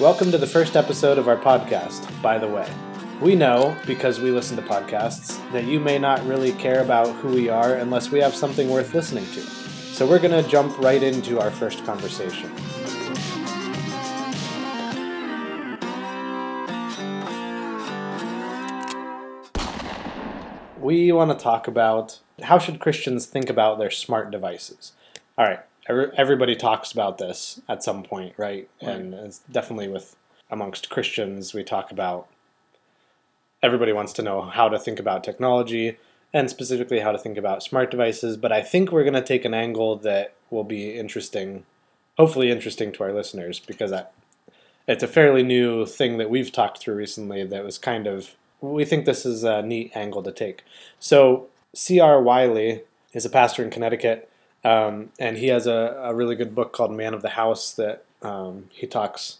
Welcome to the first episode of our podcast, by the way. We know, because we listen to podcasts, that you may not really care about who we are unless we have something worth listening to. So we're going to jump right into our first conversation. We want to talk about how should Christians think about their smart devices. All right, every, everybody talks about this at some point, right? Right. And it's definitely with amongst Christians, we talk about everybody wants to know how to think about technology and specifically how to think about smart devices. But I think we're going to take an angle that will be interesting, hopefully interesting to our listeners, because I, it's a fairly new thing that we've talked through recently that was kind of, we think this is a neat angle to take. So, C.R. Wiley is a pastor in Connecticut, um, and he has a, a really good book called Man of the House that um, he talks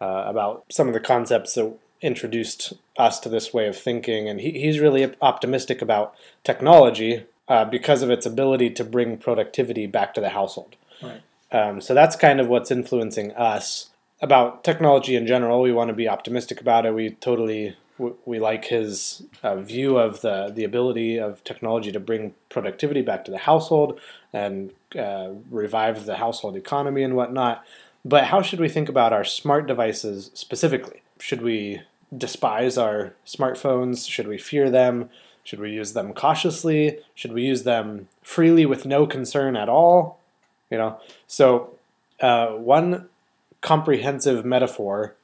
uh, about some of the concepts that introduced us to this way of thinking. And he, he's really optimistic about technology uh, because of its ability to bring productivity back to the household. Right. Um, so that's kind of what's influencing us about technology in general. We want to be optimistic about it. We totally we, like his uh, view of the the ability of technology to bring productivity back to the household and uh, revive the household economy and whatnot. But how should we think about our smart devices specifically? Should we despise our smartphones? Should we fear them? Should we use them cautiously? Should we use them freely with no concern at all? You know, so uh, one comprehensive metaphor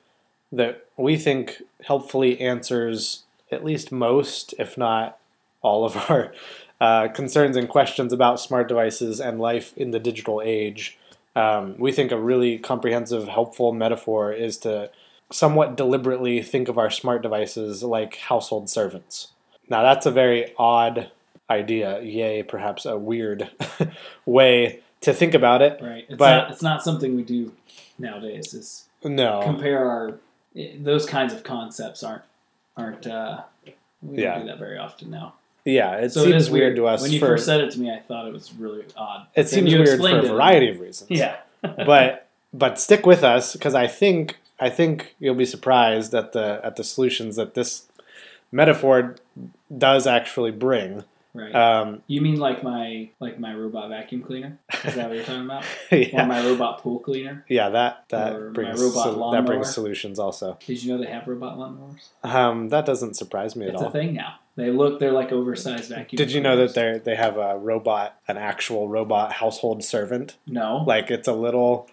that we think helpfully answers at least most, if not all, of our uh, concerns and questions about smart devices and life in the digital age. Um, we think a really comprehensive, helpful metaphor is to somewhat deliberately think of our smart devices like household servants. Now, that's a very odd idea, yay, perhaps a weird way to think about it. Right. It's But- not. It's not something we do nowadays. Is No. compare our those kinds of concepts aren't aren't. Uh, we Yeah. don't do that very often now. Yeah, it So seems is weird to us. When you for, first said it to me, I thought it was really odd. it seems weird for a it. variety of reasons. Yeah. but but stick with us because I think I think you'll be surprised at the at the solutions that this metaphor does actually bring. Right. Um, you mean like my like my robot vacuum cleaner? Is that what you're talking about? Or yeah, my robot pool cleaner? yeah, that that Or brings sol- that brings solutions also. Did you know they have robot lawnmowers? Um, that doesn't surprise me at It's a all. thing now. They look. They're like oversized vacuum. Did you know that they they have a robot, an actual robot household servant? No. Like it's a little.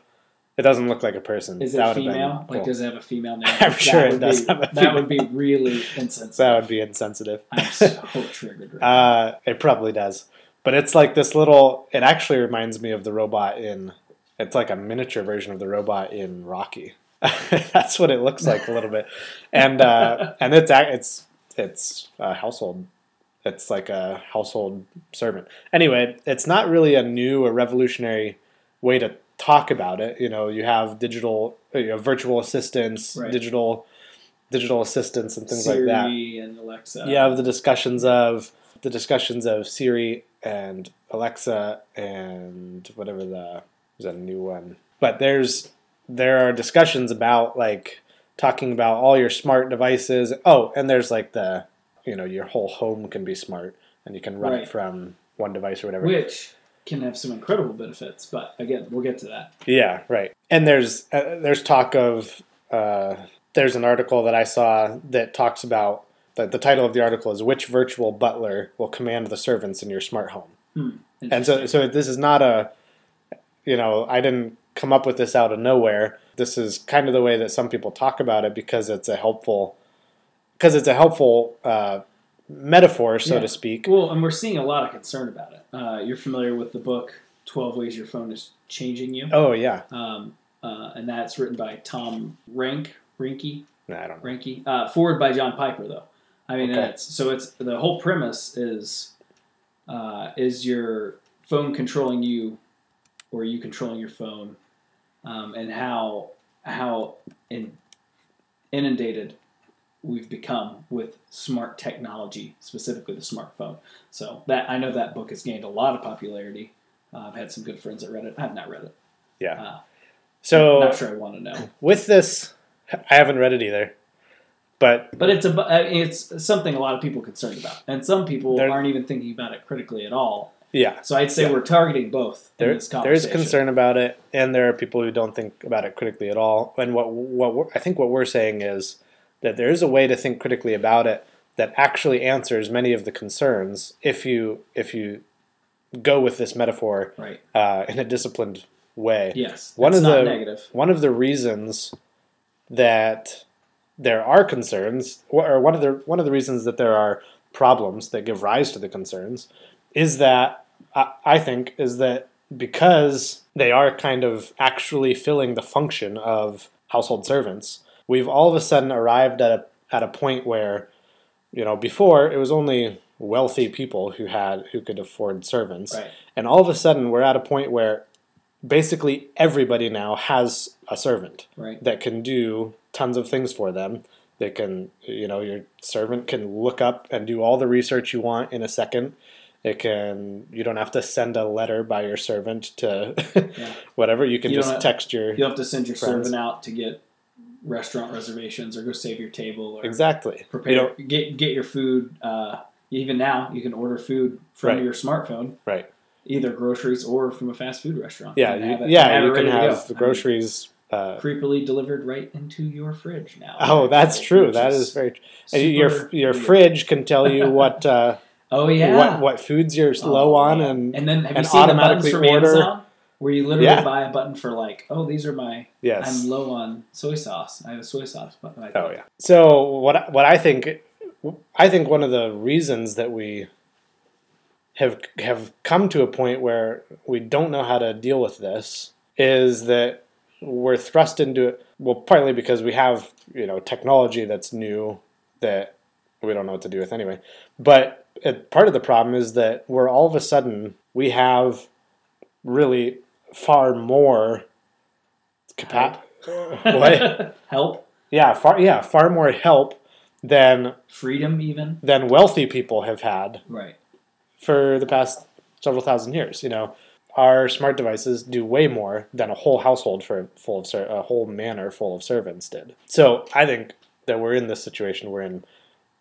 It doesn't look like a person. Is That it been female? Like, does it have a female name? I'm sure it does Be, have a that would be really insensitive. that would be insensitive. I'm so triggered. Right. Uh, it probably does, but it's like this little. It actually reminds me of the robot in. It's like a miniature version of the robot in Rocky. That's what it looks like a little bit, and uh, and it's it's it's a household. It's like a household servant. Anyway, it's not really a new or revolutionary way to talk about it. You know, you have digital, uh, you know, virtual assistants, Right. digital, digital assistants, and things Siri like that and Alexa. you have the discussions of the discussions of Siri and Alexa and whatever the there's a new one. But there's there are discussions about like talking about all your smart devices. Oh, and there's like the you know your whole home can be smart and you can run Right. it from one device or whatever. which can have some incredible benefits. But again, we'll get to that. Yeah, right. And there's uh, there's talk of uh, there's an article that I saw that talks about the, the title of the article is which virtual butler will command the servants in your smart home. And so so this is not a you know, I didn't come up with this out of nowhere. This is kind of the way that some people talk about it because it's a helpful because it's a helpful uh, metaphor, so Yeah. to speak. Well, and we're seeing a lot of concern about it. Uh, you're familiar with the book Twelve Ways Your Phone is Changing You, Oh yeah, um, uh, and that's written by Tom Rank Rinky no, I don't know. Ranky. Uh, foreword by John Piper, though. I mean, Okay. it's so it's the whole premise is uh, is your phone controlling you, or you controlling your phone, um, and how how in, inundated we've become with smart technology, specifically the smartphone. So that I know that book has gained a lot of popularity. Uh, I've had some good friends that read it. I've not read it. Yeah. Uh, So I'm not sure I want to know, with this, I haven't read it either, but but it's a uh, it's something a lot of people are concerned about, and some people aren't even thinking about it critically at all. yeah, So I'd say Yeah. we're targeting both there, this there is concern about it, and there are people who don't think about it critically at all. And what what we're, I think what we're saying is that there is a way to think critically about it that actually answers many of the concerns if you if you go with this metaphor Right. uh, in a disciplined way. Yes. One It's of not the- negative. one of the reasons that there are concerns, or one of the one of the reasons that there are problems that give rise to the concerns, is that I, I think is that because they are kind of actually filling the function of household servants, we've all of a sudden arrived at a at a point where, you know, before it was only wealthy people who had who could afford servants, Right. and all of a sudden we're at a point where basically everybody now has a servant Right. that can do tons of things for them. They can, you know, your servant can look up and do all the research you want in a second. It can, you don't have to send a letter by your servant to Yeah. whatever. You can You just have- text your. You'll have to send your Friends. servant out to get restaurant reservations or go save your table or Exactly. prepare You don't, get get your food. Uh, even now, you can order food from Right. your smartphone, right. either groceries or from a fast food restaurant. Yeah. You, it- yeah. You can ready to go. have the I mean, groceries. Uh, creepily delivered right into your fridge now. oh, that's true. Which That is very. And your your weird. fridge can tell you what uh, Oh yeah. what what foods you're low Oh, on man. and and then have you and seen the automatically from order- Amazon where you literally Yeah. buy a button for like, oh, these are my yes. I'm low on soy sauce. I have a soy sauce button. I Oh yeah. So what what I think I think one of the reasons that we have have come to a point where we don't know how to deal with this is that we're thrust into it well partly because we have you know technology that's new that we don't know what to do with anyway but it, part of the problem is that we're all of a sudden we have really far more capa- what Help, yeah, far yeah, far more help than freedom, even. than wealthy people have had Right. for the past several thousand years. You know, our smart devices do way more than a whole household for full of ser- a whole manor full of servants did. So I think that we're in this situation we're in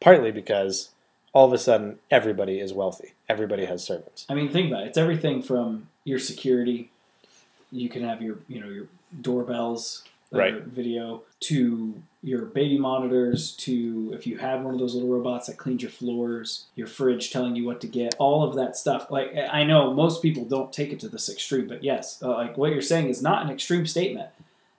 partly because all of a sudden everybody is wealthy. Everybody has servants. I mean, think about it. It's everything from your security. You can have your, you know, your doorbells, Right. are video, to your baby monitors, to if you had one of those little robots that cleans your floors, your fridge telling you what to get, all of that stuff. Like I know most people don't take it to this extreme, but yes, uh, like what you're saying is not an extreme statement.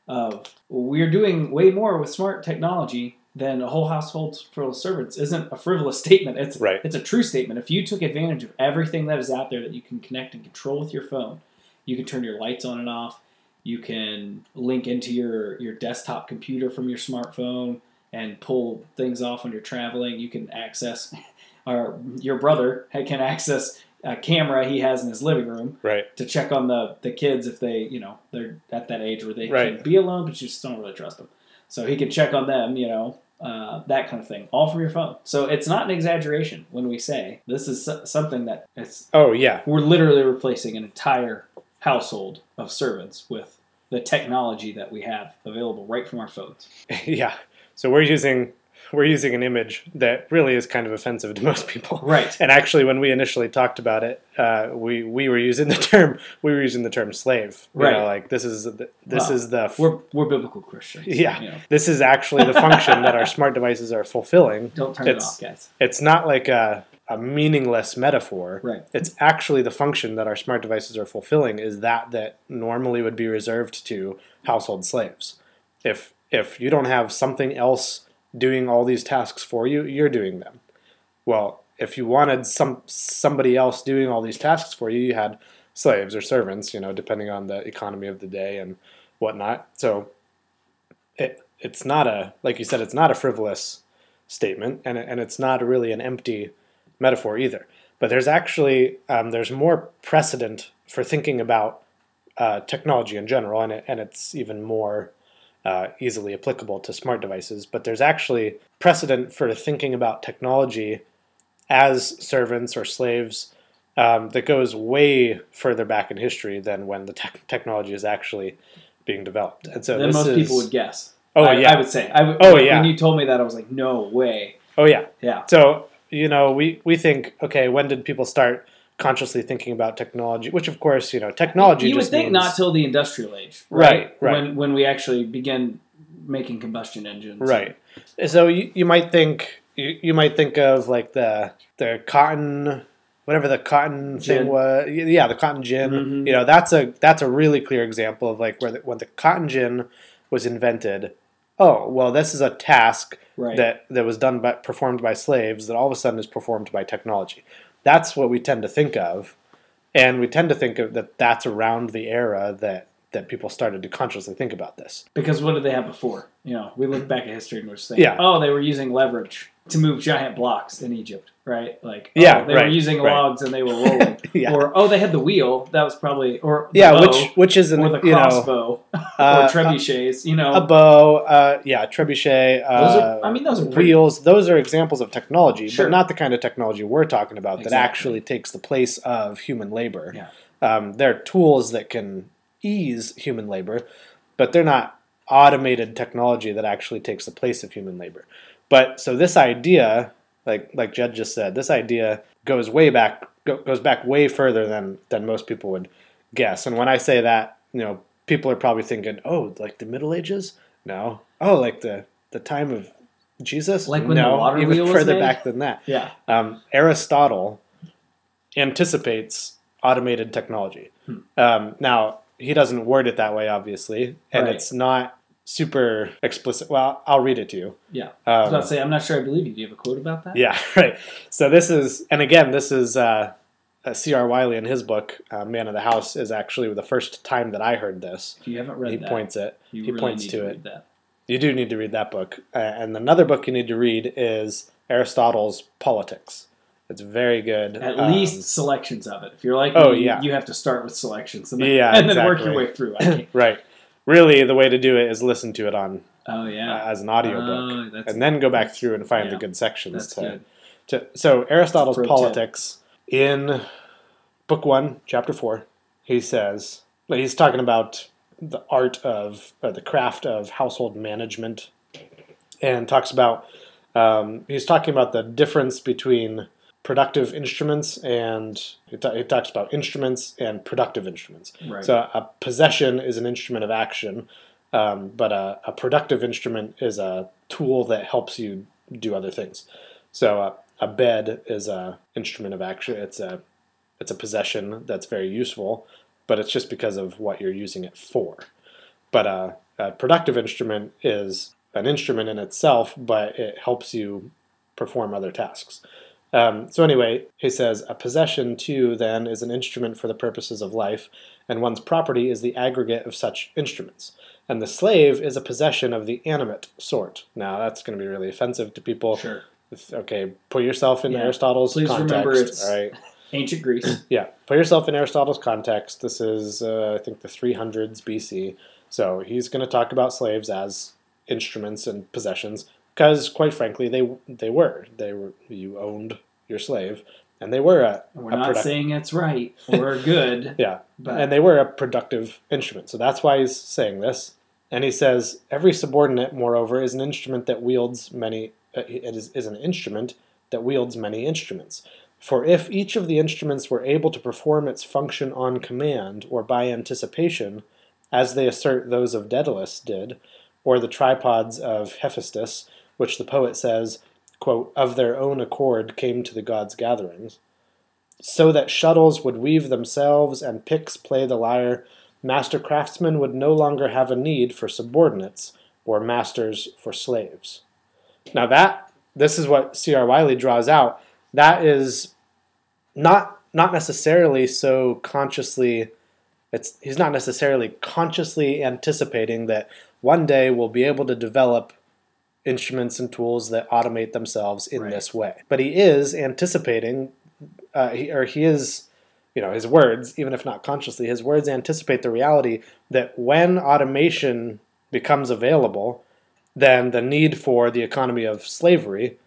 Of we're doing way more with smart technology than a whole household full of servants isn't a frivolous statement. It's Right. it's a true statement. If you took advantage of everything that is out there that you can connect and control with your phone, you can turn your lights on and off. You can link into your, your desktop computer from your smartphone and pull things off when you're traveling. You can access, or your brother can access a camera he has in his living room Right. to check on the, the kids if they, you know, they're at that age where they Right. can be alone, but you just don't really trust them. So he can check on them, you know, uh, that kind of thing, all from your phone. So it's not an exaggeration when we say this is something that it's Oh yeah. we're literally replacing an entire household of servants with the technology that we have available right from our phones. yeah. So we're using we're using an image that really is kind of offensive to most people. Right. And actually, when we initially talked about it, uh, we we were using the term we were using the term slave. You Right. know, like this is the, this is the f- We're, we're biblical Christians. Yeah. You know, this is actually the function that our smart devices are fulfilling. don't turn It's- it off, guys. It's not like a a meaningless metaphor. Right. It's actually the function that our smart devices are fulfilling is that that normally would be reserved to household slaves. If if you don't have something else doing all these tasks for you, you're doing them. Well, if you wanted some somebody else doing all these tasks for you, you had slaves or servants, you know, depending on the economy of the day and whatnot. So it it's not a like you said, it's not a frivolous statement, and and it's not really an empty metaphor either. But there's actually um, there's more precedent for thinking about uh, technology in general, and it, and it's even more uh, easily applicable to smart devices. But there's actually precedent for thinking about technology as servants or slaves um, that goes way further back in history than when the tech technology is actually being developed. And so Then most is, people would guess. Oh I, yeah. I would say. I would, Oh, yeah. when you told me that, I was like, no way. oh yeah. Yeah. So you know, we we think, okay, when did people start consciously thinking about technology? Which, of course, you know, technology. you would think means, not till the industrial age, Right, right. When when we actually begin making combustion engines, right. So you, you might think you, you might think of like the the cotton whatever the cotton Gin. thing was yeah the cotton gin Mhm. you know that's a that's a really clear example of like where the, when the cotton gin was invented oh well this is a task Right. that that was done by performed by slaves that all of a sudden is performed by technology that's what we tend to think of and we tend to think of that that's around the era that that people started to consciously think about this Because what did they have before? You know, we look back at history and we're saying, Yeah. oh, they were using leverage to move giant blocks in Egypt, right? Like, oh, Yeah, they were using right. logs and they were rolling. yeah Or oh, they had the wheel. That was probably or yeah bow, which which is an or the you know crossbow uh, or trebuchets. You know, a bow, uh, yeah, trebuchet, uh, those are. I mean, those are pretty, wheels. Those are examples of technology, Sure. but not the kind of technology we're talking about that actually takes the place of human labor. Yeah. Um, they're tools that can ease human labor, but they're not automated technology that actually takes the place of human labor. But so this idea, like like Jed just said, this idea goes way back go, goes back way further than than most people would guess. And when I say that, you know, people are probably thinking, "Oh, like the Middle Ages?" No. Oh, like the the time of Jesus? Like when the no, water even further back than that. Yeah. Um, Aristotle anticipates automated technology. Hmm. Um, now, he doesn't word it that way, obviously, and Right. it's not super explicit. Well, I'll read it to you. Yeah. I was Um, about to say, I'm not sure I believe you. Do you have a quote about that? yeah, right. So this is, and again, this is uh, uh, C.R. Wiley in his book, uh, Man of the House, is actually the first time that I heard this. If you haven't read he that, points it. you he really points need to to it. read that. You do need to read that book. Uh, and another book you need to read is Aristotle's Politics. It's very good. At Um, least selections of it. If you're like, Oh, me, yeah. you have to start with selections and then, Yeah, and then work your way through. Right. Really, the way to do it is listen to it on Oh uh, as an audiobook, Oh, and then go back through and find yeah, the good sections. to, good. to so Aristotle's Pro tip. Politics in book one, chapter four, he says he's talking about the art of uh, the craft of household management, and talks about um, he's talking about the difference between productive instruments and it, he talks about instruments and productive instruments. Right. So a possession is an instrument of action, um, but a, a productive instrument is a tool that helps you do other things. So uh, a bed is a instrument of action. It's a it's a possession that's very useful, but it's just because of what you're using it for. But a, a productive instrument is an instrument in itself, but it helps you perform other tasks. Um, so anyway, he says a possession too then is an instrument for the purposes of life, and one's property is the aggregate of such instruments. And the slave is a possession of the animate sort. Now that's going to be really offensive to people. sure. Okay, put yourself in Yeah. Aristotle's Please context. remember it's- all right. Ancient Greece. Yeah, put yourself in Aristotle's context. This is, uh, I think, the 300s BC. So he's going to talk about slaves as instruments and possessions, because quite frankly, they they were. They were. You owned your slave, and they were a, We're a not saying it's right or good, yeah, but and they were a productive instrument. So that's why he's saying this. And he says every subordinate, moreover, is an instrument that wields many. Uh, it is, is an instrument that wields many instruments. For if each of the instruments were able to perform its function on command or by anticipation, as they assert those of Daedalus did, or the tripods of Hephaestus, which the poet says, quote, of their own accord came to the gods' gatherings, so that shuttles would weave themselves and picks play the lyre, master craftsmen would no longer have a need for subordinates or masters for slaves. Now that this is what C.R. Wiley draws out. That is not not necessarily so consciously. It's he's not necessarily consciously anticipating that one day we'll be able to develop instruments and tools that automate themselves in Right. this way. But he is anticipating, uh, he, or he is, you know, his words, even if not consciously, his words anticipate the reality that when automation becomes available, then the need for the economy of slavery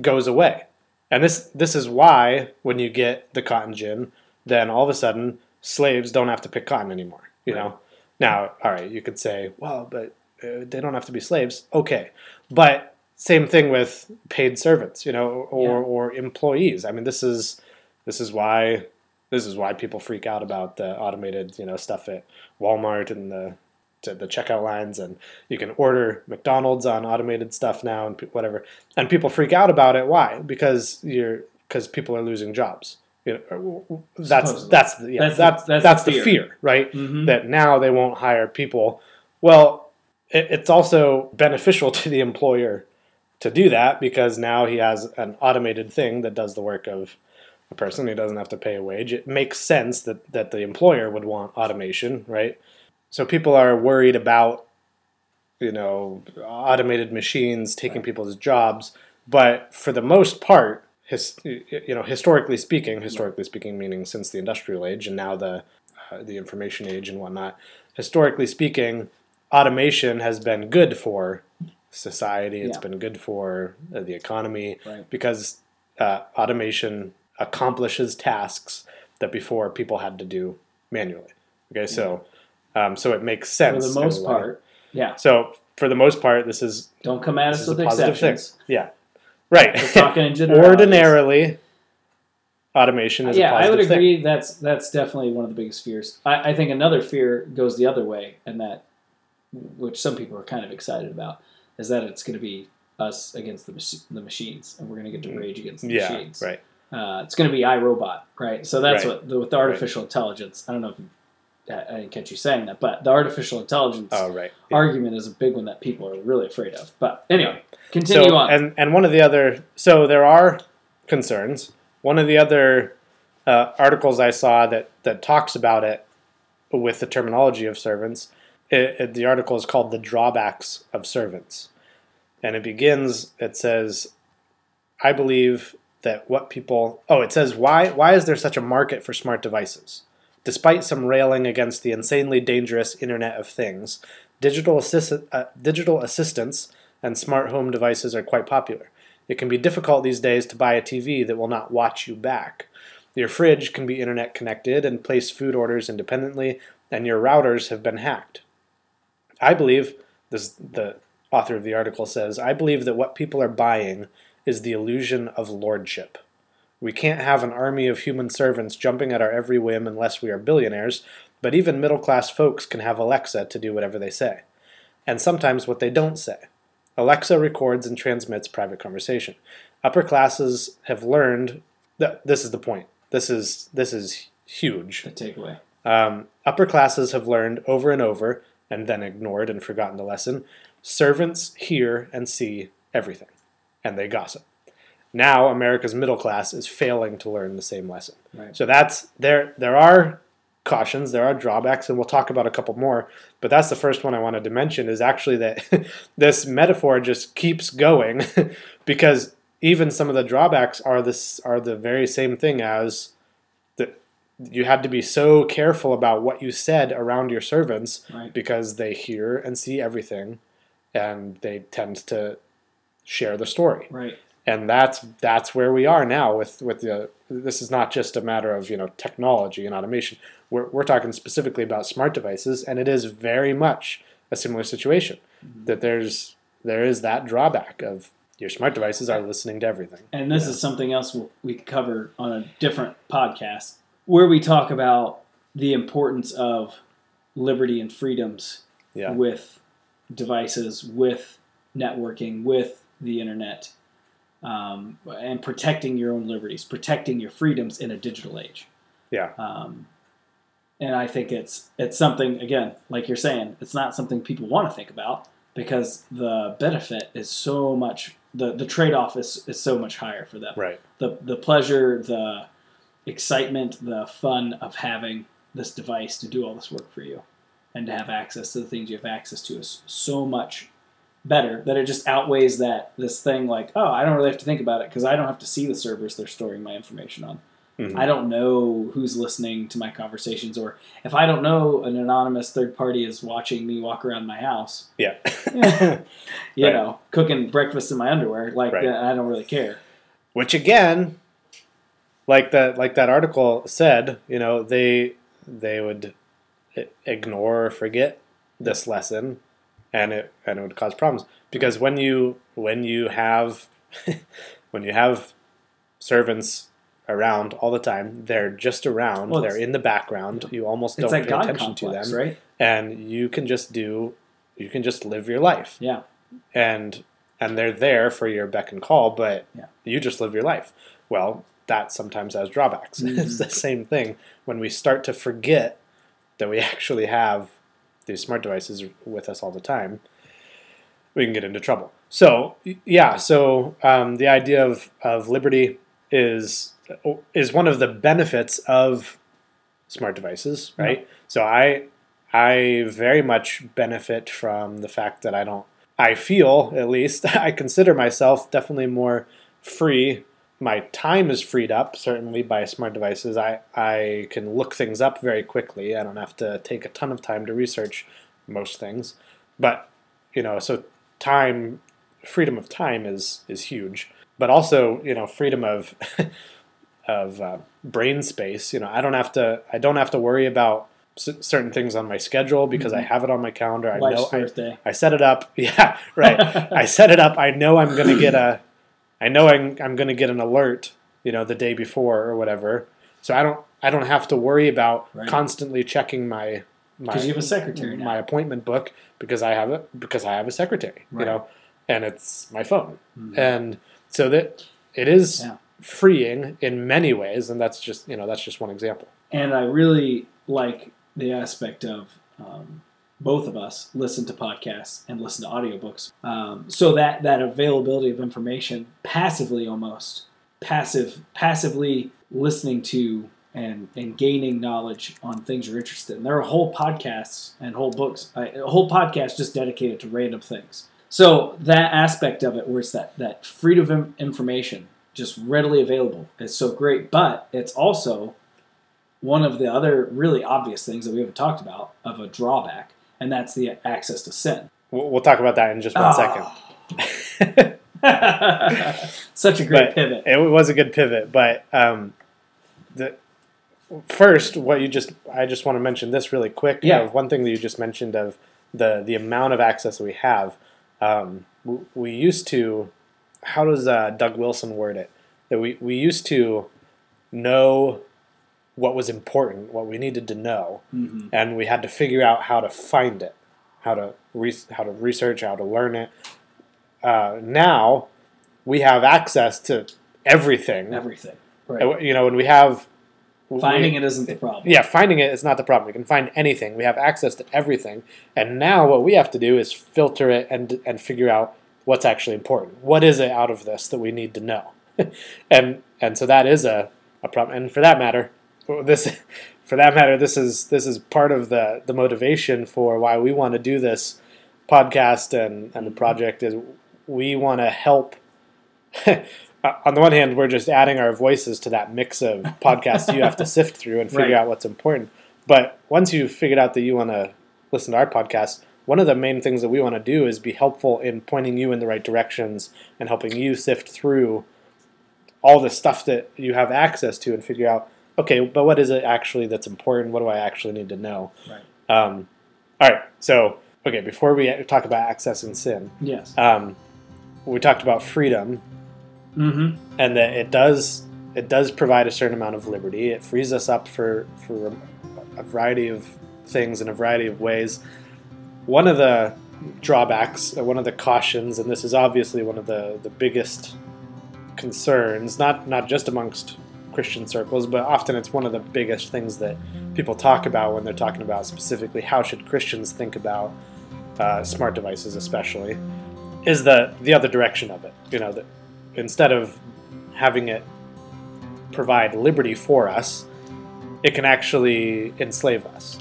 goes away. And this this is why when you get the cotton gin, then all of a sudden slaves don't have to pick cotton anymore. You Right. know. Now, all right, you could say, well, but uh, they don't have to be slaves. Okay, but same thing with paid servants, you know, or Yeah. or employees. I mean, this is this is why this is why people freak out about the automated, you know, stuff at Walmart and the to the checkout lines, and you can order McDonald's on automated stuff now and whatever. And people freak out about it. Why? Because you're because people are losing jobs. You know, that's Supposedly. that's the, yeah, That's that's the- that's, that's the the fear. fear, right? Mhm. That now they won't hire people. Well, it's also beneficial to the employer to do that because now he has an automated thing that does the work of a person. He doesn't have to pay a wage. It makes sense that, that the employer would want automation, right? So people are worried about, you know, automated machines taking people's jobs, but for the most part, his, you know, historically speaking, historically speaking meaning since the industrial age and now the uh, the information age and whatnot, historically speaking, automation has been good for society. It's Yeah. been good for uh, the economy Right. because uh, automation accomplishes tasks that before people had to do manually. Okay, so um, so it makes sense For the most part, yeah. So for the most part, this is Don't come at us with positive thing. exceptions. Yeah, right. Talking in. Ordinarily, automation is yeah, I would thing. agree. That's that's definitely one of the biggest fears. I, I think another fear goes the other way, and that, which some people are kind of excited about, is that it's going to be us against the mach- the machines, and we're going to get to rage against the. Yeah, machines. right. Uh, it's going to be iRobot, right? So that's Right. what the, with the artificial intelligence. I don't know if you, I I didn't catch you saying that, but the artificial intelligence Oh, right. Yeah. argument is a big one that people are really afraid of. But anyway, continue so, on. And and one of the other so there are concerns. One of the other uh, articles I saw that that talks about it with the terminology of servants. It, it- the article is called "The Drawbacks of Servants," and it begins. It says, "I believe that what people oh it says why why is there such a market for smart devices." Despite some railing against the insanely dangerous Internet of Things, digital, assist, uh, digital assistants and smart home devices are quite popular. It can be difficult these days to buy a TV that will not watch you back. Your fridge can be internet connected and place food orders independently, and your routers have been hacked. I believe, this, the author of the article says, I believe that what people are buying is the illusion of lordship. We can't have an army of human servants jumping at our every whim unless we are billionaires, but even middle class folks can have Alexa to do whatever they say. And sometimes what they don't say. Alexa records and transmits private conversation. Upper classes have learned that this is the point. This is this is huge. the takeaway. Um, upper classes have learned over and over and then ignored and forgotten the lesson. Servants hear and see everything, and they gossip. Now America's middle class is failing to learn the same lesson. Right. So that's there. There are cautions, there are drawbacks, and we'll talk about a couple more. But that's the first one I wanted to mention is actually that this metaphor just keeps going because even some of the drawbacks are this are the very same thing as you had to be so careful about what you said around your servants Right. because they hear and see everything and they tend to share the story. Right. and that's that's where we are now with with the this is not just a matter of you know technology and automation. We're, we're talking specifically about smart devices and it is very much a similar situation mm-hmm. that there's there is that drawback of your smart devices are listening to everything. And this is something else we'll, we cover on a different podcast where we talk about the importance of liberty and freedoms yeah with devices, with networking, with the internet, um, and protecting your own liberties, protecting your freedoms in a digital age. yeah Um, and I think it's it's something again, like you're saying, it's not something people want to think about because the benefit is so much the the trade off is, is so much higher for them. right The the pleasure, the excitement, the fun of having this device to do all this work for you and to have access to the things you have access to is so much better that it just outweighs that this thing like oh I don't really have to think about it because I don't have to see the servers they're storing my information on Mhm. I don't know who's listening to my conversations, or if I don't know an anonymous third party is watching me walk around my house, yeah. you Right. know, cooking breakfast in my underwear, like Right. I don't really care. Which again, like that like that article said, you know, they they would ignore or forget this lesson and it and it would cause problems because when you when you have when you have servants around all the time they're just around Well, they're in the background you almost don't like pay God attention complex, to them right? and you can just do you can just live your life Yeah, and and they're there for your beck and call, but Yeah. you just live your life. Well, that sometimes has drawbacks. it's Mhm. the same thing when we start to forget that we actually have these smart devices with us all the time. We can get into trouble. So yeah, so um, the idea of, of liberty is is one of the benefits of smart devices, right? So I I very much benefit from the fact that I don't I feel at least I consider myself definitely more free. My time is freed up certainly by smart devices. I I can look things up very quickly. I don't have to take a ton of time to research most things. But, you know, so time freedom of time is is huge. But also, you know, freedom of of uh, brain space. You know, I don't have to I don't have to worry about certain things on my schedule because I Mhm. have it on my calendar. I life's know I. I set it up. Yeah, right. I set it up. I know I'm going to get a, I know I'm, I'm going to get an alert, you know, the day before or whatever. So I don't, I don't have to worry about Right. constantly checking my, my, you have a secretary now. my appointment book because I have it because I have a secretary, you know, and it's my phone, Mhm. and so that it is Yeah. freeing in many ways, and that's just, you know, that's just one example. and I really like the aspect of um, both of us listen to podcasts and listen to audiobooks. Um, so that that availability of information passively almost passive passively listening to and and gaining knowledge on things you're interested in. There are whole podcasts and whole books, uh, a whole podcast just dedicated to random things. So that aspect of it, where it's that that freedom of information just readily available, is so great. But it's also one of the other really obvious things that we haven't talked about of a drawback, and that's the access to sin. We'll, we'll talk about that in just one second. second. Such a great But pivot. It was a good pivot, but um, the first, what you just I just want to mention this really quick. Yeah. of one thing that you just mentioned of the the amount of access that we have. Um, we, we used to. How does uh, Doug Wilson word it? That we we used to know what was important, what we needed to know, Mhm. and we had to figure out how to find it, how to re- how to research, how to learn it. Uh, now we have access to everything. Everything. Uh, Right. You know, when we have Finding it isn't the problem. yeah, finding it is not the problem. We can find anything. We have access to everything, and now what we have to do is filter it and and figure out what's actually important. What is it out of this that we need to know? and and so that is a, a problem. And for that matter, this for that matter, this is this is part of the the motivation for why we want to do this podcast and and the project is we want to help. On the one hand, we're just adding our voices to that mix of podcasts you have to sift through and figure Right. out what's important. But once you've figured out that you want to listen to our podcast, one of the main things that we want to do is be helpful in pointing you in the right directions and helping you sift through all the stuff that you have access to and figure out, okay, but what is it actually that's important? What do I actually need to know? Right. Um, all right. So, okay, before we talk about access and sin, Yes. um, we talked about freedom Mm-hmm. and that it does it does provide a certain amount of liberty. It frees us up for for a variety of things in a variety of ways. One of the drawbacks, uh, one of the cautions, and this is obviously one of the the biggest concerns, not not just amongst Christian circles, but often it's one of the biggest things that people talk about when they're talking about specifically how should Christians think about uh, smart devices, especially, is the the other direction of it. You know that instead of having it provide liberty for us, it can actually enslave us.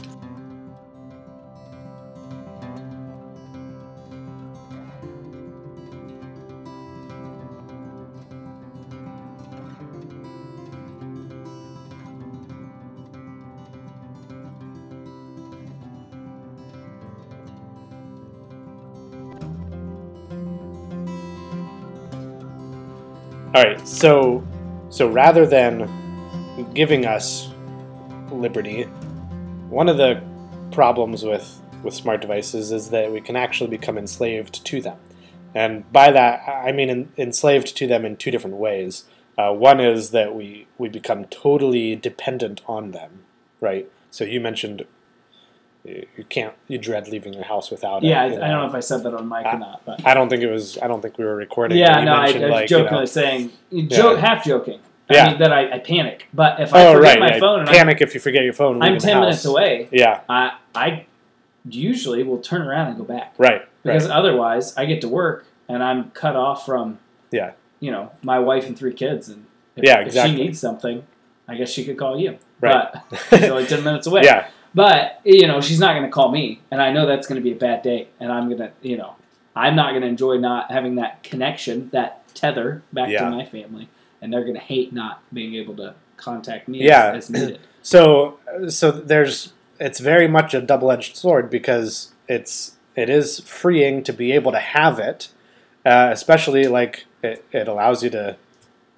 All right, so so rather than giving us liberty, one of the problems with with smart devices is that we can actually become enslaved to them. And by that, I mean en- enslaved to them in two different ways. Uh, one is that we, we become totally dependent on them, right? So you mentioned you you can't, you dread leaving your house without it. Yeah, I, I don't know if I said that on mic I- or not, but I don't think it was, I don't think we were recording. yeah, no, I, I was like, you jokingly know- saying, joke, half joking. I Yeah. mean, that I, I panic, but if I oh, forget right, my yeah. phone and I Panic if you forget your phone. I'm, I'm ten minutes away, Yeah, I I usually will turn around and go back right, because right. otherwise I get to work and I'm cut off from Yeah. you know my wife and three kids and if, Yeah, if she needs something I guess she could call you Right. but she's only ten minutes away yeah, but you know she's not going to call me and I know that's going to be a bad day and I'm gonna you know I'm not going to enjoy not having that connection that tether back Yeah. to my family and they're going to hate not being able to contact me Yeah. as, as needed So, so there's it's very much a double-edged sword because it's it is freeing to be able to have it, uh, especially like it, it allows you to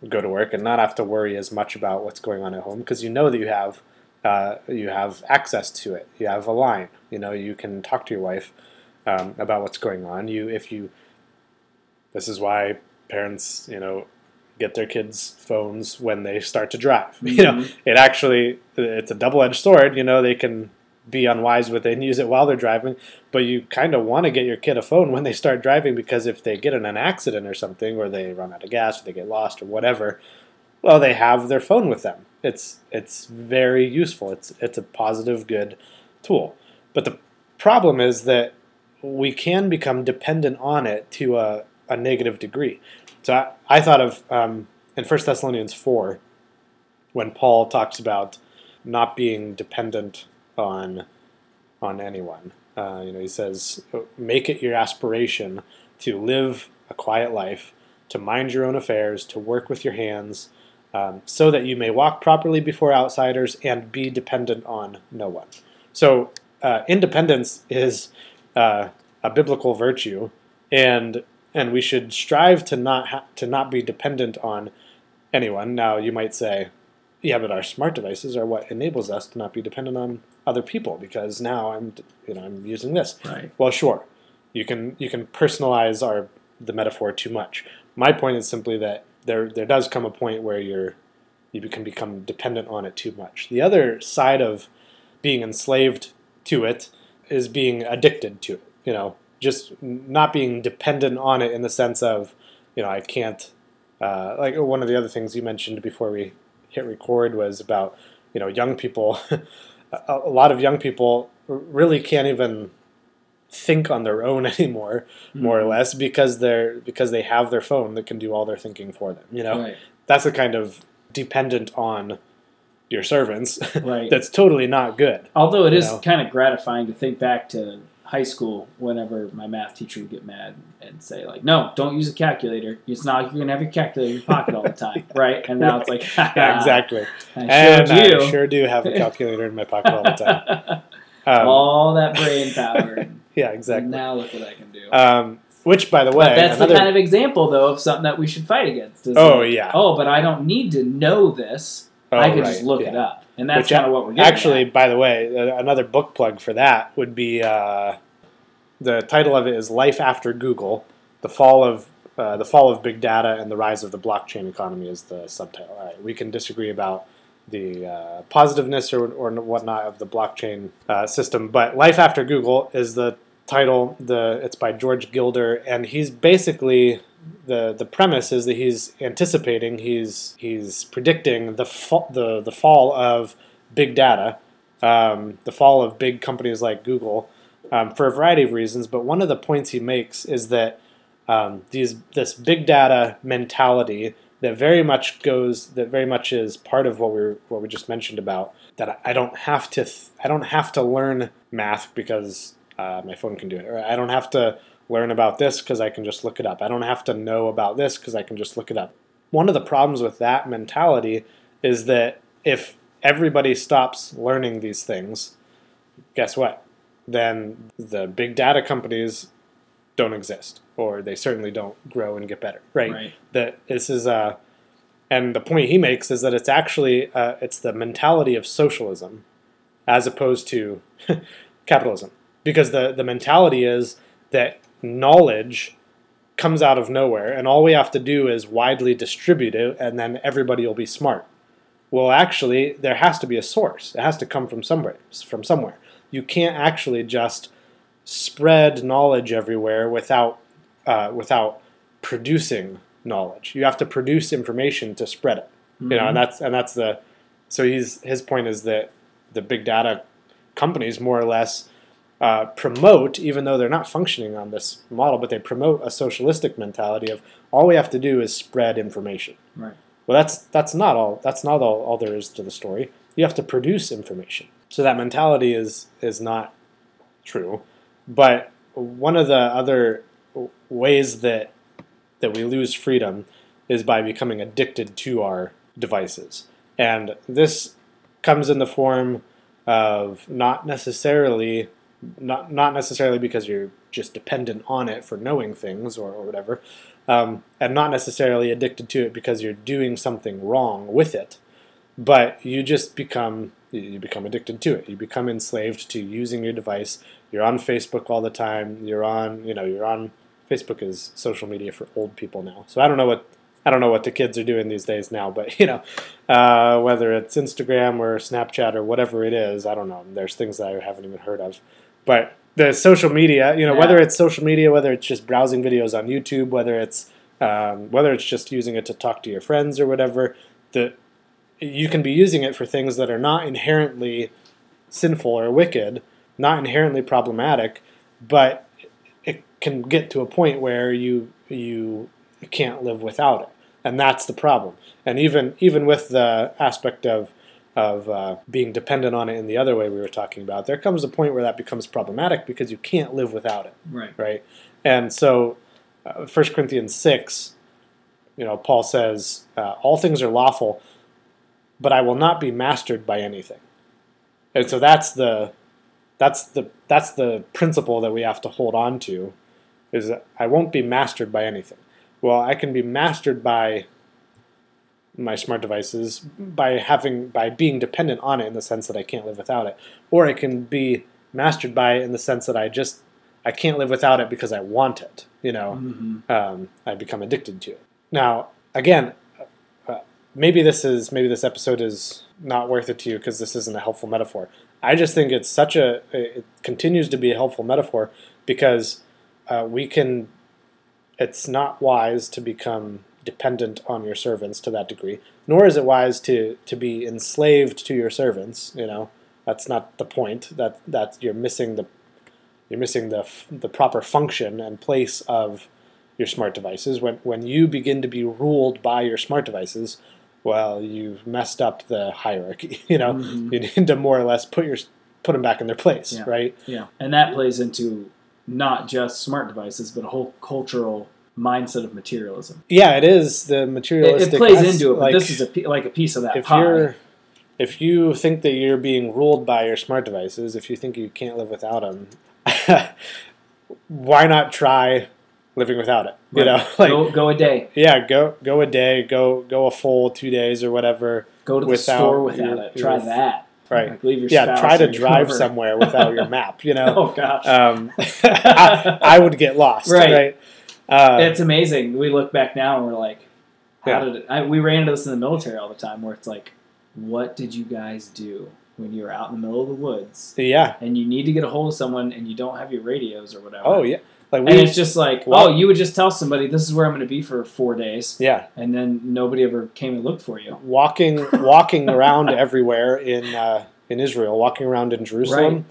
go to work and not have to worry as much about what's going on at home because you know that you have uh, you have access to it. You have a line. You know you can talk to your wife um, about what's going on. You if you this is why parents you know get their kids phones when they start to drive. You know Mhm. it actually it's a double-edged sword you know they can be unwise with it and use it while they're driving but you kind of want to get your kid a phone when they start driving because if they get in an accident or something or they run out of gas or they get lost or whatever well they have their phone with them it's it's very useful. It's it's a positive good tool. But the problem is that we can become dependent on it to a, a negative degree. So I, I thought of um, in 1 thessalonians 4 when Paul talks about not being dependent on on anyone. Uh, you know, he says, "Make it your aspiration to live a quiet life, to mind your own affairs, to work with your hands, um, so that you may walk properly before outsiders and be dependent on no one." So, uh, independence is uh, a biblical virtue, and and we should strive to not ha- to not be dependent on anyone. Now, you might say, yeah, but our smart devices are what enables us to not be dependent on other people because now I'm, you know, I'm using this. right Well, sure, you can you can personalize our the metaphor too much. My point is simply that there there does come a point where you're you can become dependent on it too much. The other side of being enslaved to it is being addicted to it. You know, just not being dependent on it in the sense of, you know, I can't. Uh, like one of the other things you mentioned before we hit record was about, you know, young people. a, a lot of young people really can't even think on their own anymore, more or Mhm. less, because they're because they have their phone that can do all their thinking for them. You know, right that's the kind of dependent on your servants. right that's totally not good. Although it is know. kind of gratifying to think back to high school whenever my math teacher would get mad and say like, "No, don't use a calculator. It's not like you're gonna have your calculator in your pocket all the time, right?" And now it's like, Yeah, exactly. I and showed you. I sure do have a calculator in my pocket all the time. Um, all that brain power. Yeah, exactly. Now look what I can do. Um, which, by the way, but that's another, the kind of example, though, of something that we should fight against. is Oh, like, yeah. Oh, but I don't need to know this. oh, I can right, just look yeah. it up, and that's kind of what we're getting Actually, at. by the way, uh, another book plug for that would be uh, the title of it is "Life After Google: The Fall of uh, the Fall of Big Data and the Rise of the Blockchain Economy" is the subtitle. All right, we can disagree about the uh, positiveness or, or whatnot of the blockchain uh, system, but "Life After Google" is the title. The it's by George Gilder, and he's basically the the premise is that he's anticipating, he's he's predicting the fa- the the fall of big data, um, the fall of big companies like Google, um, for a variety of reasons. But one of the points he makes is that um, these this big data mentality that very much goes that very much is part of what we what we just mentioned about that I don't have to th- I don't have to learn math because uh, my phone can do it or I don't have to learn about this because I can just look it up I don't have to know about this because I can just look it up one of the problems with that mentality is that if everybody stops learning these things guess what then the big data companies don't exist, or they certainly don't grow and get better. Right? Right. That this is uh, and the point he makes is that it's actually uh, it's the mentality of socialism, as opposed to capitalism, because the the mentality is that knowledge comes out of nowhere, and all we have to do is widely distribute it, and then everybody will be smart. Well, actually, there has to be a source. It has to come from somewhere. From somewhere, you can't actually just spread knowledge everywhere without uh, without producing knowledge. You have to produce information to spread it. You know, and that's and that's the so he's his point is that the big data companies more or less uh, promote, even though they're not functioning on this model, but they promote a socialistic mentality of all we have to do is spread information. Right. Well, that's that's not all. That's not all, all there is to the story. You have to produce information. So that mentality is is not true. But one of the other ways that that we lose freedom is by becoming addicted to our devices, and this comes in the form of not necessarily not not necessarily because you're just dependent on it for knowing things or, or whatever, um, and not necessarily addicted to it because you're doing something wrong with it, but you just become you become addicted to it. You become enslaved to using your device. You're on Facebook all the time. You're on you know you're on Facebook is social media for old people now. So I don't know what I don't know what the kids are doing these days now, but you know, uh, whether it's Instagram or Snapchat or whatever it is, I don't know. There's things that I haven't even heard of, but the social media, you know, Yeah. whether it's social media, whether it's just browsing videos on YouTube, whether it's um, whether it's just using it to talk to your friends or whatever, the you can be using it for things that are not inherently sinful or wicked, not inherently problematic, but it can get to a point where you you can't live without it, and that's the problem. And even even with the aspect of of uh, being dependent on it in the other way we were talking about, there comes a point where that becomes problematic because you can't live without it Right. right? And so, uh, 1 Corinthians 6, you know, Paul says, uh, All things are lawful, but I will not be mastered by anything. And so that's the that's the that's the principle that we have to hold on to is that I won't be mastered by anything. Well, I can be mastered by my smart devices by having by being dependent on it in the sense that I can't live without it, or it can be mastered by it in the sense that I just I can't live without it because I want it. You know, hmm um, I become addicted to it. Now, again, uh, maybe this is maybe this episode is not worth it to you because this isn't a helpful metaphor. I just think it's such a it continues to be a helpful metaphor because uh, we can. It's not wise to become dependent on your servants to that degree, nor is it wise to to be enslaved to your servants. You know, that's not the point. That that you're missing the you're missing the f- the proper function and place of your smart devices. When when you begin to be ruled by your smart devices, well, you've messed up the hierarchy. You know, Mhm. you need to more or less put your put them back in their place, Yeah. right? Yeah. And that plays into not just smart devices, but a whole cultural mindset of materialism. Yeah, it is the It, materialistic. it plays as- into it, but like, this is a, like a piece of that if pie. you're if you think that you're being ruled by your smart devices, if you think you can't live without them, why not try living without it? You Right. know, like go, go a day. yeah, go go a day, go go a full two days or whatever. Go to the Without store without your- it. Try your- that. Right. Like leave your Yeah, try to drive lover. somewhere without your map. You know, Oh gosh. um, I, I would get lost. Right. Right. Uh, it's amazing. We look back now and we're like, how Yeah. did it? I, we ran into this in the military all the time, where it's like, what did you guys do when you were out in the middle of the woods yeah. and you need to get a hold of someone and you don't have your radios or whatever? Oh yeah. Like And we. it's just like, Well- oh, you would just tell somebody this is where I'm going to be for four days, Yeah. and then nobody ever came and looked for you. walking walking around everywhere in uh, in Israel, walking around in Jerusalem.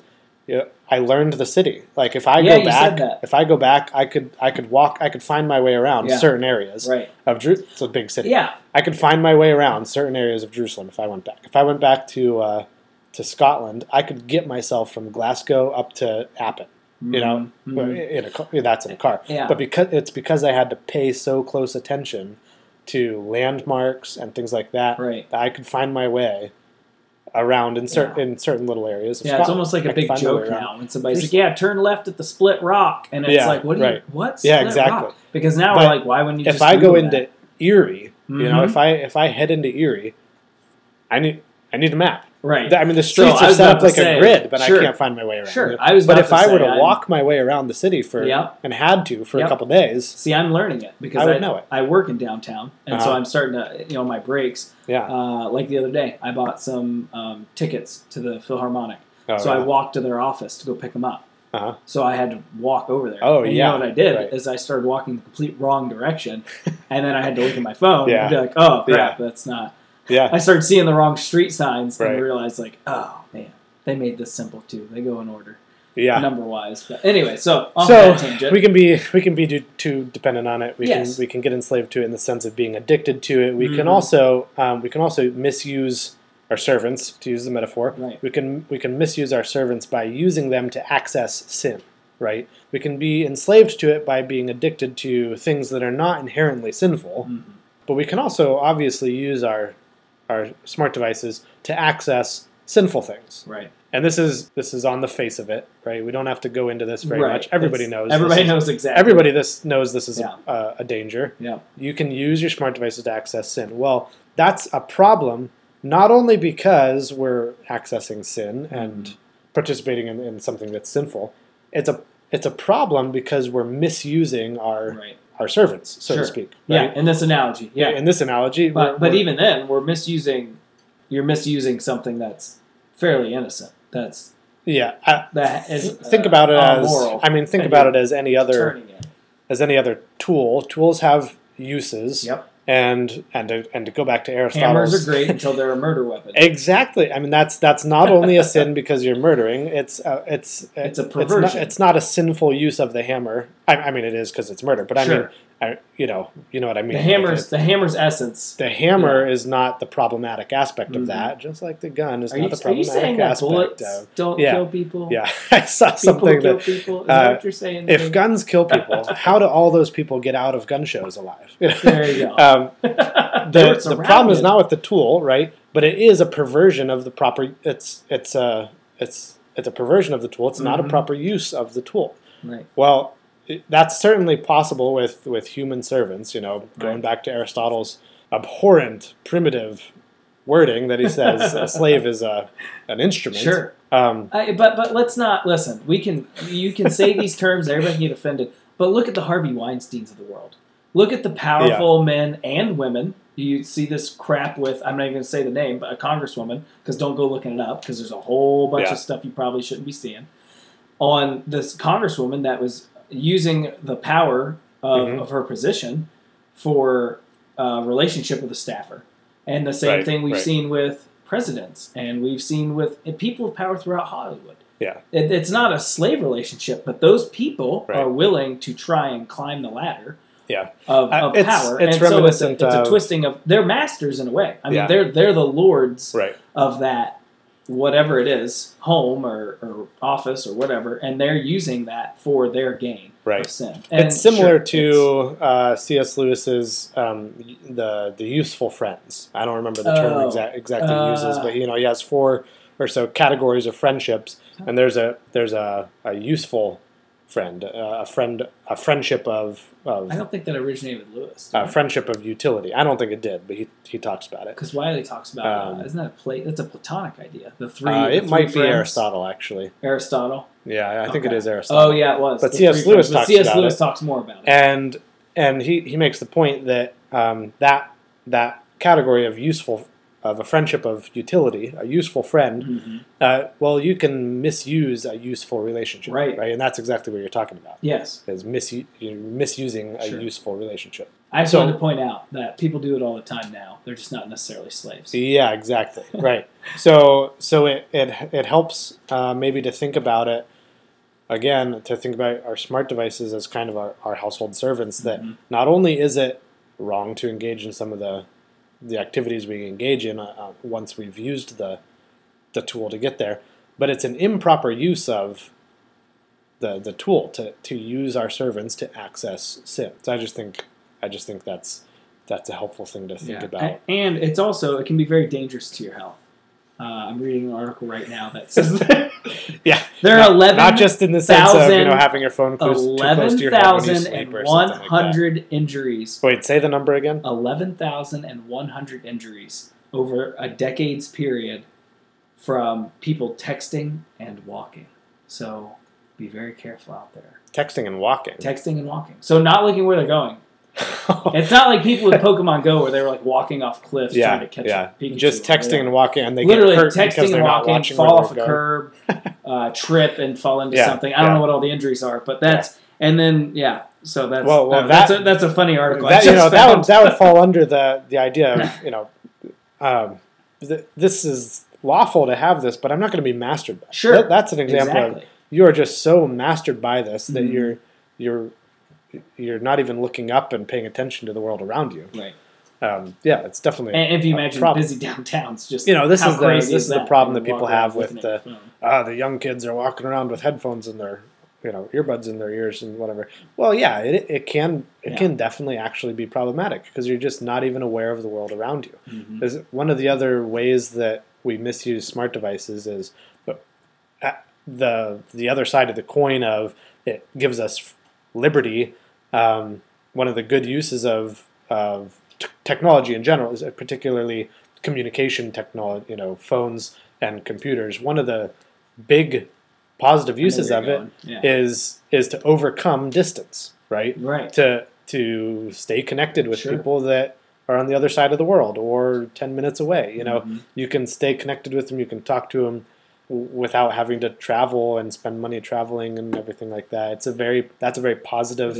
Yeah, I learned the city. Like if I Yeah, go back, if I go back, I could I could walk. I could find my way around Yeah. certain areas Right. of Jerusalem. It's a big city. Yeah. I could find my way around certain areas of Jerusalem if I went back. If I went back to uh, to Scotland, I could get myself from Glasgow up to Appin. You know, Mhm. in a that's in a car. Yeah. But because it's because I had to pay so close attention to landmarks and things like that Right. that I could find my way around in certain in certain little areas. of Yeah, it's almost like a I can big find my way joke now when somebody's There's- like, "Yeah, turn left at the split rock," and it's Yeah, like, "What? Do you, right. what? Yeah, exactly. rock? Because now But we're like, why wouldn't you? If just I go Google into that? Erie, you know, if mm-hmm. I if I head into Erie, I need I need a map. Right, I mean, the streets I are set up like say, a grid, but sure. I can't find my way around. Sure? I was But if I were to I'm- walk my way around the city for and had to for a couple days, See, I'm learning it because I I, know it. I work in downtown, and so Uh-huh. I'm starting to, you know, my breaks. yeah. Uh, like the other day, I bought some um, tickets to the Philharmonic, Oh, so I walked to their office to go pick them up. Uh-huh. So I had to walk over there. Oh, and yeah. You know what I did Right. is I started walking the complete wrong direction, and then I had to look at my phone Yeah. and be like, "Oh crap, Yeah. that's not." Yeah. I started seeing the wrong street signs Right. and realized like, "Oh man, they made this simple too. They go in order, Yeah. number wise." But anyway, so So we can be we can be too, too dependent on it. We Yes. can we can get enslaved to it in the sense of being addicted to it. We can Mhm. also um, we can also misuse our servants to use the metaphor. Right. We can we can misuse our servants by using them to access sin. Right. We can be enslaved to it by being addicted to things that are not inherently sinful. Mhm. But we can also obviously use our our smart devices to access sinful things. Right. And this is this is on the face of it, right? We don't have to go into this very right. much. Everybody It's- knows. Everybody this is- knows exactly. Everybody this knows this is Yeah. a, uh, a danger. Yeah. You can use your smart devices to access sin. Well, that's a problem not only because we're accessing sin and Mhm. participating in, in something that's sinful. It's a it's a problem because we're misusing our Right. Our servants, so Sure. to speak. Yeah. In this analogy. Yeah. In this analogy, But we're- but we're- even then, we're misusing. You're misusing something that's fairly innocent. That's yeah, I, that is think uh, about it as. I mean, think about it as any other as any other tool. Tools have uses, Yep. And and to, and to go back to Aristotle, hammers are great until they're a murder weapon. Exactly. I mean, that's that's not only a sin because you're murdering. It's uh, it's It's a not, perversion. it's not a sinful use of the hammer. I, I mean, it is because it's murder. But I mean, Sure. I, you know, you know what I mean. the Like, hammer's it- the hammer's essence. the hammer is not the problematic aspect of Mhm. that, just like the gun is Are not you, the problematic aspect of. don't Yeah. kill people? Yeah, I saw People something kill that people. Is uh, that what you're saying? if guns kill people, how do all those people get out of gun shows alive? there you go. um, the, the problem is not with the tool, right? But it is a perversion of the proper. It's it's a it's it's a perversion of the tool. It's not a Mhm. proper use of the tool. right. Well, that's certainly possible with with human servants. You know, going Right. back to Aristotle's abhorrent primitive wording that he says a slave is a an instrument. Sure. Um, I, but but let's not listen. We can you can say these terms. Everybody can get offended. But look at the Harvey Weinstein's of the world. Look at the powerful men and women. You see this crap with I'm not even going to say the name, but a congresswoman because don't go looking it up because there's a whole bunch Yeah. of stuff you probably shouldn't be seeing on this congresswoman that was using the power of, Mhm. of her position for a relationship with a staffer. And the same Right, thing we've right. seen with presidents and we've seen with people of power throughout Hollywood. Yeah. It, it's not a slave relationship, but those people Right. are willing to try and climb the ladder Yeah. of, Uh, of it's- power. it's and so it's a, reminiscent it's a of- twisting of they're masters in a way. I mean, Yeah. they're they're the lords of that whatever it is, home or, or office or whatever, and they're using that for their gain Right. of sin. And it's similar sure, to uh, C.S. Lewis's um, the the useful friends. I don't remember the term Oh. exa- exactly he Uh. uses, but you know he has four or so categories of friendships, and there's a there's a, a useful friend, uh, a friend, a friendship of of I don't think that originated with Lewis. a friendship of utility. I don't think it did, but he he talks about it. Because Wiley talks about Um, uh, isn't that a plate? That's a Platonic idea. The three. Uh, the it three might be. Aristotle actually. Aristotle. Yeah, I think it Okay. is Aristotle. Oh yeah, it was. But C.S. Lewis friends. Talks C.S. Lewis it. talks more about it. and and he, he makes the point that um, that that category of useful of a friendship of utility, a useful friend, Mhm. uh, well, you can misuse a useful relationship, Right. Right, and that's exactly what you're talking about. Yes, Is misu- misusing a Sure. useful relationship. I just So- wanted to point out that people do it all the time now. They're just not necessarily slaves. Yeah, exactly. right. So so it it it helps uh, maybe to think about it again to think about our smart devices as kind of our, our household servants. That Mhm. not only is it wrong to engage in some of the the activities we engage in uh, uh, once we've used the the tool to get there, but it's an improper use of the the tool to, to use our servants to access sin. So I just think I just think that's that's a helpful thing to think Yeah. about. And it's also it can be very dangerous to your health. Uh, I'm reading an article right now that says that Yeah. There are eleven Not just in the sense of you know having your phone close, too close to your head when you sleep or something like that. 11,100 injuries. Wait, say the number again. 11,100 injuries over a decade's period from people texting and walking. So be very careful out there. Texting and walking. Texting and walking. So not looking where they're going. It's not like people with Pokemon Go where they were like walking off cliffs yeah, trying to catch yeah. Pikachu Just texting whatever. and walking, and they literally get hurt texting and walking, fall off a going. curb, uh, trip and fall into Yeah, something. I don't know what all the injuries are, but that's and then yeah. So that's Well, well, uh, that's a, that's a funny article. That, you know, that would that would fall under the the idea of you know, um, th- this is lawful to have this, but I'm not going to be mastered by. Sure. That- that's an example of you are just so mastered by this that Mhm. you're you're you're not even looking up and paying attention to the world around you. Right. Um, yeah, it's definitely And if you imagine problem. busy downtowns, just You know, this is the- this is the problem that people have with the- ah, the young kids are walking around with headphones in their you know earbuds in their ears and whatever. Well, yeah, it, it can it Yeah. can definitely actually be problematic because you're just not even aware of the world around you. Mhm. Is one of the other ways that we misuse smart devices is the the other side of the coin of it gives us liberty. Um, one of the good uses of of t- technology in general is particularly communication technology. You know, phones and computers. One of the big positive uses of you're it. Yeah. is is to overcome distance. Right right. to to stay connected with Sure. people that are on the other side of the world or 10 minutes away you know Mhm. you can stay connected with them you can talk to them w- without having to travel and spend money traveling and everything like that it's a very that's a very positive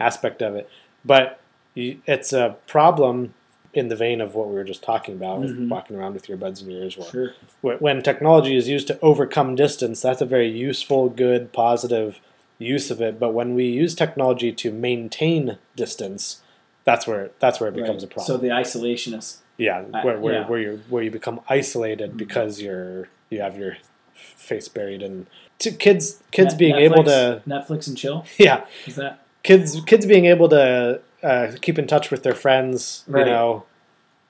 aspect of it but you, it's a problem in the vein of what we were just talking about with Mhm. walking around with your buds in your ears Sure. when technology is used to overcome distance, that's a very useful, good, positive use of it. But when we use technology to maintain distance, that's where that's where it becomes a problem. So the isolationist. Yeah, where where, yeah. where you where you become isolated Mhm. because you're you have your face buried in to kids kids Net- being Netflix, able to Netflix and chill. yeah Is that kids kids being able to uh, keep in touch with their friends Right. you know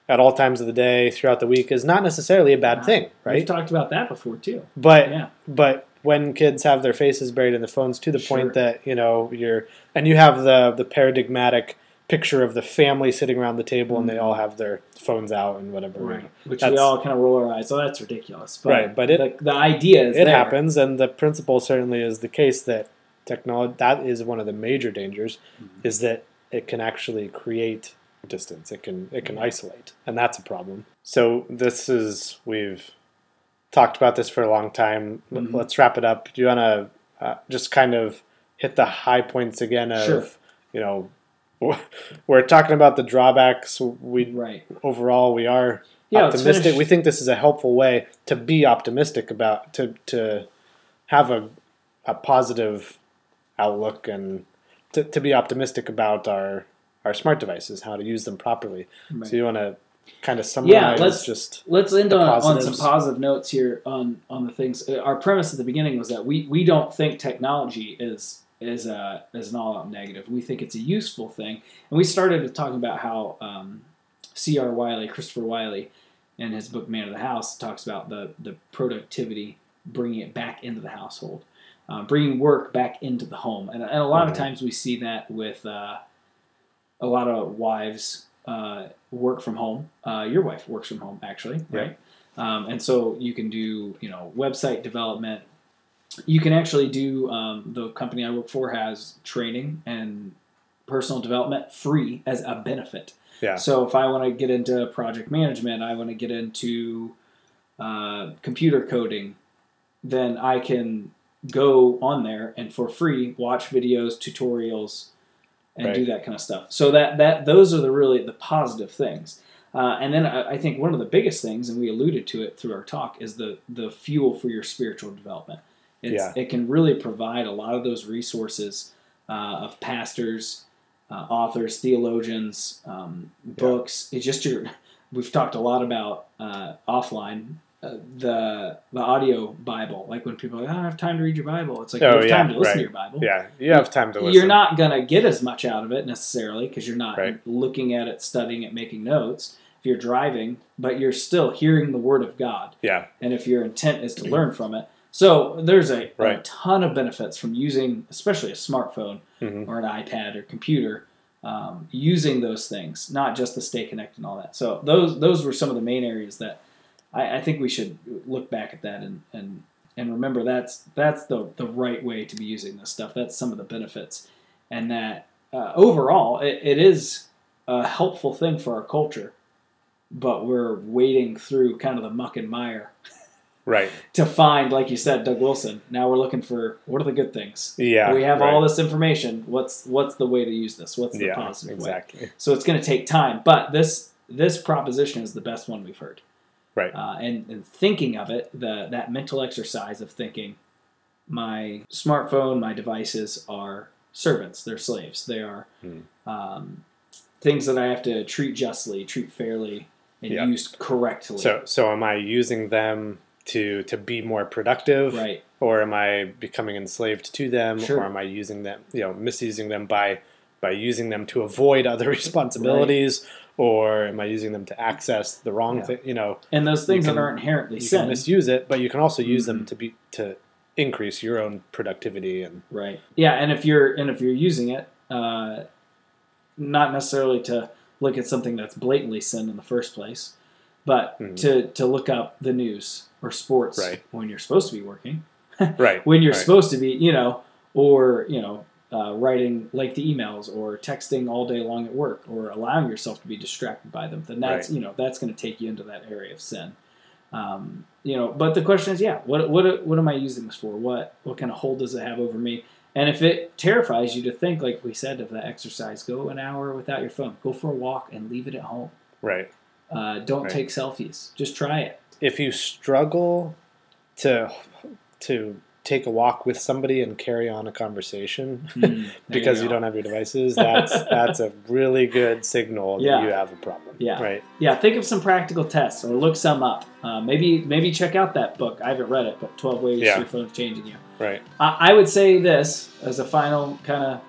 at all times of the day throughout the week is not necessarily a bad Wow. thing right? We've talked about that before too. but Yeah. but when kids have their faces buried in the phones to the Sure. point that you know you're and you have the the paradigmatic picture of the family sitting around the table and they Mhm. all have their phones out and whatever Right. Which we all kind of roll our eyes. Oh, that's ridiculous. But Right, but it- the, the idea is it there. happens and the principle certainly is the case that technology that is one of the major dangers Mhm. is that it can actually create distance it can it can Yeah. isolate and that's a problem so this is we've talked about this for a long time Mhm. let's wrap it up do you want to uh, just kind of hit the high points again of Sure. you know we're talking about the drawbacks we Right. overall we are Yeah. optimistic. We think this is a helpful way to be optimistic about to to have a a positive outlook and to, to be optimistic about our our smart devices, how to use them properly. Right. So you want to kind of summarize yeah, let's- just Let's end on, on some positive notes here on on the things. Uh, Our premise at the beginning was that we we don't think technology is is a is an all out negative. We think it's a useful thing, and we started to talk about how um, C.R. Wiley, Christopher Wiley, in his book Man of the House, talks about the the productivity, bringing it back into the household, uh, bringing work back into the home, and, and a lot Mhm. of times we see that with uh, a lot of wives uh, work from home. Uh, your wife works from home, actually, Yeah. right? Um, and so you can do, you know, website development. You can actually do. Um, the company I work for has training and personal development free as a benefit. yeah. So if I want to get into project management, I want to get into uh, computer coding, then I can go on there and for free watch videos, tutorials, and do that kind of stuff. So that that those are the really the positive things. Uh, and then I, I think one of the biggest things, and we alluded to it through our talk, is the the fuel for your spiritual development. It's, Yeah. It can really provide a lot of those resources uh, of pastors, uh, authors, theologians, um, books. It's just your. We've talked a lot about uh, offline uh, the the audio Bible. Like when people are like, "I don't have time to read your Bible." It's like Oh, you have yeah, time to listen right. to your Bible. Yeah, you have time to listen. You're not gonna get as much out of it necessarily because you're not Right. looking at it, studying it, making notes. If you're driving, but you're still hearing the word of God, Yeah. and if your intent is to learn from it. So there's a, a ton of benefits from using, especially a smartphone hmm or an iPad or computer, um, using those things, not just the stay connected and all that. So those those were some of the main areas that I, I think we should look back at that and and and remember that's that's the the right way to be using this stuff. That's some of the benefits, and that uh, overall it, it is a helpful thing for our culture. But we're wading through kind of the muck and mire Right. to find, like you said, Doug Wilson. Now we're looking for what are the good things. Yeah. we have right. all this information. What's what's the way to use this? What's the Yeah. positive way? Exactly. So it's going to take time, but this this proposition is the best one we've heard. Right. Uh, and, and thinking of it, the that mental exercise of thinking, my smartphone, my devices are servants. They're slaves. They are Hmm. um, things that I have to treat justly, treat fairly, and Yeah. use correctly. So so am I using them to to be more productive? right. or am I becoming enslaved to them, Sure. or am I using them, you know, misusing them by by using them to avoid other responsibilities, or am I using them to access the wrong Yeah. thing? You know, And those things can- that aren't inherently you can misuse it, but you can also use them Mhm. to be to increase your own productivity and Right. Yeah, and if you're and if you're using it, uh, not necessarily to look at something that's blatantly sin in the first place, but Mhm. to to look up the news or sports Right. when you're supposed to be working, right when you're right. supposed to be, you know, or you know, uh, writing lengthy emails or texting all day long at work or allowing yourself to be distracted by them. Then that's Right. you know that's going to take you into that area of sin. Um, you know, but the question is, yeah, what what what am I using this for? What what kind of hold does it have over me? And if it terrifies you to think, like we said, of the exercise, go an hour without your phone, go for a walk, and leave it at home. right. Uh, don't Right. take selfies. Just try it. If you struggle to to take a walk with somebody and carry on a conversation There because you, go. don't have your devices, that's that's a really good signal that you have a problem. Yeah. Right. Yeah, think of some practical tests or look some up. Uh, maybe maybe check out that book. I haven't read it, but Twelve Ways Yeah. Your Phone's Changing You. Right. I, I would say this as a final kind of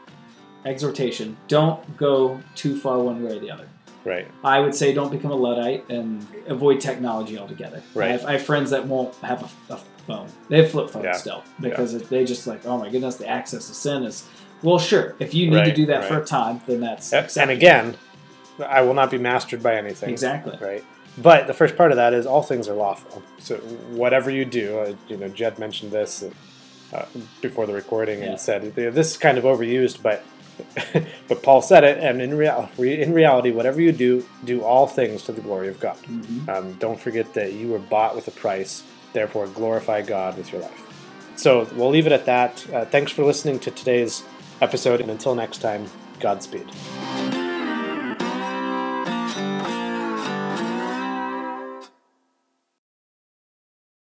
exhortation: don't go too far one way or the other. Right. I would say don't become a luddite and avoid technology altogether. Right. I have, I have friends that won't have a, a phone. They have flip phones Yeah. still because if they just like, oh my goodness, the access to sin is. Well, sure. If you need to do that for a time, then that's And again, I will not be mastered by anything. exactly. Right. But the first part of that is all things are lawful. So whatever you do, uh, you know, Jed mentioned this uh, before the recording Yeah. and said this is kind of overused, but but Paul said it, and in real in reality, whatever you do, do all things to the glory of God. Mhm. Um, don't forget that you were bought with a price. Therefore, glorify God with your life. So we'll leave it at that. Uh, thanks for listening to today's episode, and until next time, Godspeed.